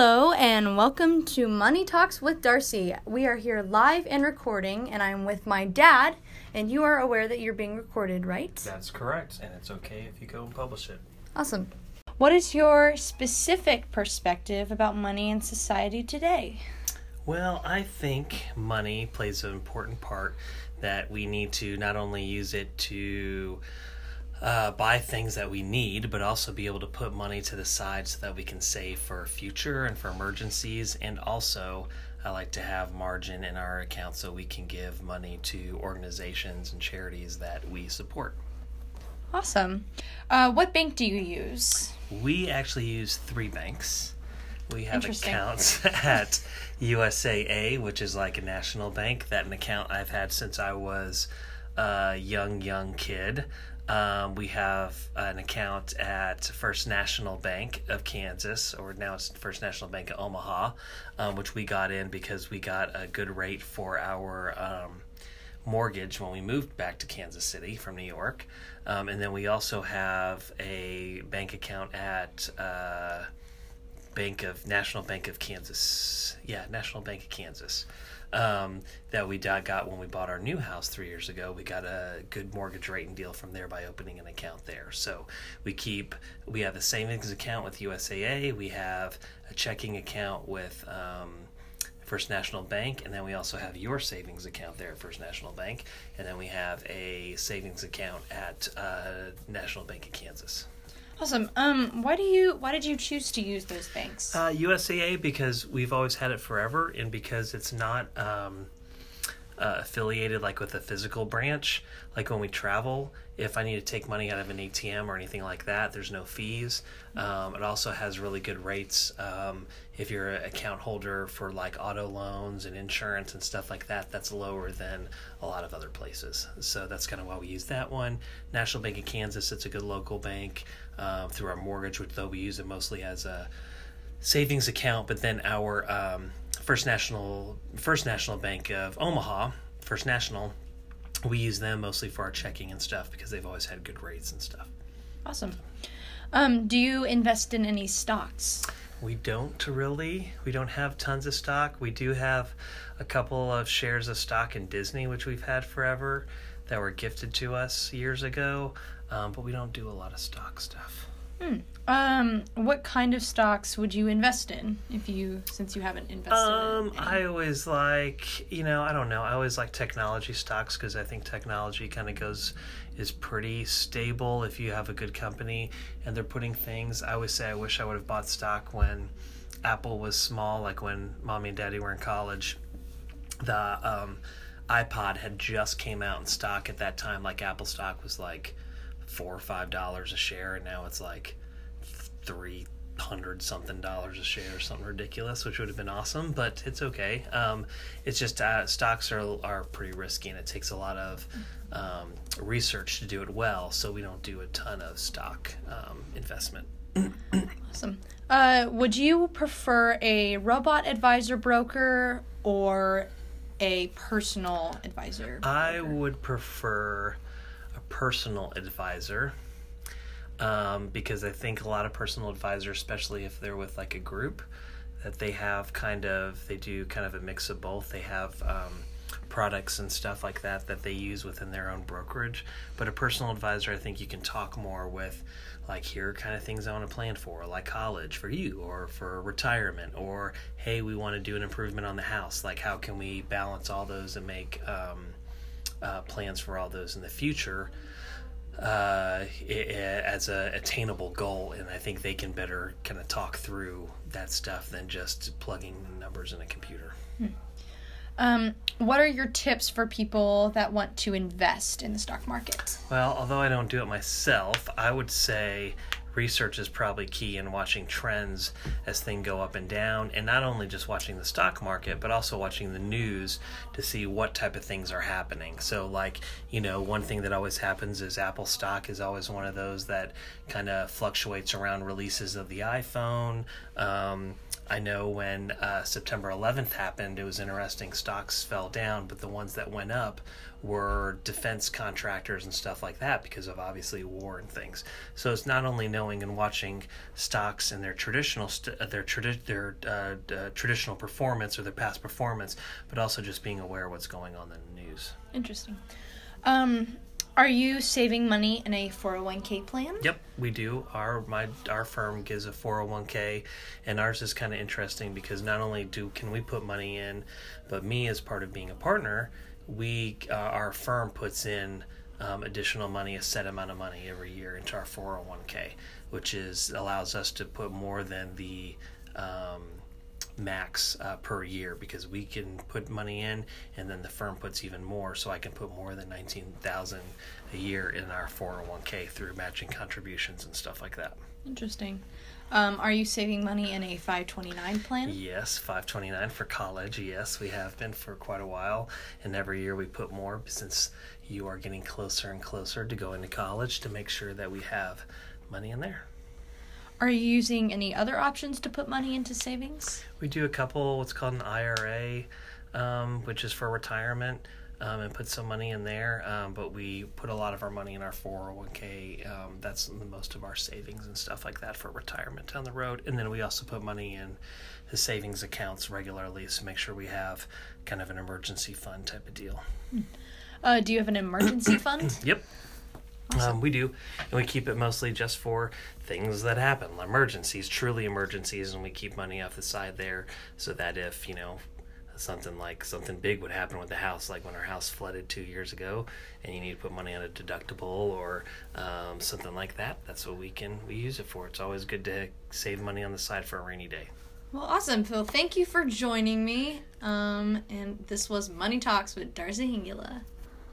Hello, and welcome to Money Talks with Darcy. We are here live and recording, and I'm with my dad, and you are aware that you're being recorded, right? That's correct, and it's okay if you go and publish it. Awesome. What is your specific perspective about money in society today? Well, I think money plays an important part that we need to not only use it to uh, buy things that we need, but also be able to put money to the side so that we can save for future and for emergencies. And also, I like to have margin in our account so we can give money to organizations and charities that we support. Awesome. Uh, what bank do you use? We actually use three banks. We have accounts at USAA, which is like a national bank. That an account I've had since I was a young, young kid. Um, we have an account at First National Bank of Kansas, or now it's First National Bank of Omaha, um, which we got in because we got a good rate for our um, mortgage when we moved back to Kansas City from New York. Um, and then we also have a bank account at uh, Bank of National Bank of Kansas. Yeah, National Bank of Kansas um, that we got when we bought our new house three years ago. We got a good mortgage rate and deal from there by opening an account there. So we keep we have a savings account with USAA. We have a checking account with. Um, First National Bank, and then we also have your savings account there at First National Bank, and then we have a savings account at uh, National Bank of Kansas. Awesome. Um, why do you why did you choose to use those banks? Uh, USAA because we've always had it forever, and because it's not um, uh, affiliated like with a physical branch. Like when we travel, if I need to take money out of an ATM or anything like that, there's no fees. Um, it also has really good rates. Um, if you're an account holder for like auto loans and insurance and stuff like that, that's lower than a lot of other places. So that's kind of why we use that one. National Bank of Kansas, it's a good local bank uh, through our mortgage, which though we use it mostly as a savings account, but then our um, First National First National Bank of Omaha, First National, we use them mostly for our checking and stuff because they've always had good rates and stuff. Awesome. Um, do you invest in any stocks? We don't really. We don't have tons of stock. We do have a couple of shares of stock in Disney, which we've had forever, that were gifted to us years ago um, but we don't do a lot of stock stuff. Hmm. Um, what kind of stocks would you invest in if you, since you haven't invested? Um, in I always like, you know, I don't know. I always like technology stocks because I think technology kind of goes is pretty stable if you have a good company and they're putting things. I always say I wish I would have bought stock when Apple was small, like when mommy and daddy were in college. The um, iPod had just came out in stock at that time. Like Apple stock was like four or five dollars a share, and now it's like three hundred something dollars a share, or something ridiculous, which would have been awesome. But it's okay. Um, it's just uh, stocks are are pretty risky, and it takes a lot of um, research to do it well. So we don't do a ton of stock um, investment. awesome. Uh, would you prefer a robot advisor broker or a personal advisor? Broker? I would prefer personal advisor um, because I think a lot of personal advisors, especially if they're with like a group, that they have kind of they do kind of a mix of both. They have um, products and stuff like that that they use within their own brokerage. But a personal advisor, I think you can talk more with like here kind of things I want to plan for, like college for you, or for retirement, or hey, we want to do an improvement on the house. Like how can we balance all those and make um, uh, plans for all those in the future uh, it, as a attainable goal, and I think they can better kind of talk through that stuff than just plugging numbers in a computer. Hmm. Um, what are your tips for people that want to invest in the stock market? Well, although I don't do it myself, I would say research is probably key in watching trends as things go up and down, and not only just watching the stock market, but also watching the news to see what type of things are happening. So, like, you know, one thing that always happens is Apple stock is always one of those that kind of fluctuates around releases of the iPhone. Um, I know when uh, September 11th happened, it was interesting. Stocks fell down, but the ones that went up were defense contractors and stuff like that because of obviously war and things. So it's not only knowing and watching stocks and their traditional st- uh, their tradi- their uh, uh, traditional performance or their past performance, but also just being aware of what's going on in the news. Interesting. Um, are you saving money in a 401k plan? Yep, we do. Our my our firm gives a 401k and ours is kind of interesting because not only do can we put money in, but me as part of being a partner, we uh, our firm puts in um, additional money, a set amount of money every year into our 401k, which is allows us to put more than the um, max uh, per year because we can put money in and then the firm puts even more. So i can put more than 19000 a year in our 401k through matching contributions and stuff like that. Interesting. Um, are you saving money in a 529 plan? Yes 529 for college. Yes we have been for quite a while. And every year we put more since you are getting closer and closer to going to college to make sure that we have money in there are you using any other options to put money into savings? We do a couple, what's called an IRA, um, which is for retirement, um, and put some money in there. Um, but we put a lot of our money in our 401k. Um, that's the most of our savings and stuff like that for retirement down the road. And then we also put money in the savings accounts regularly to make sure we have kind of an emergency fund type of deal. Uh, do you have an emergency fund? yep. Awesome. Um, we do, and we keep it mostly just for things that happen, emergencies, truly emergencies, and we keep money off the side there so that if you know something like something big would happen with the house, like when our house flooded two years ago, and you need to put money on a deductible or um, something like that, that's what we can we use it for. It's always good to save money on the side for a rainy day. Well, awesome, Phil. Thank you for joining me. Um, and this was Money Talks with Darcy Hingula.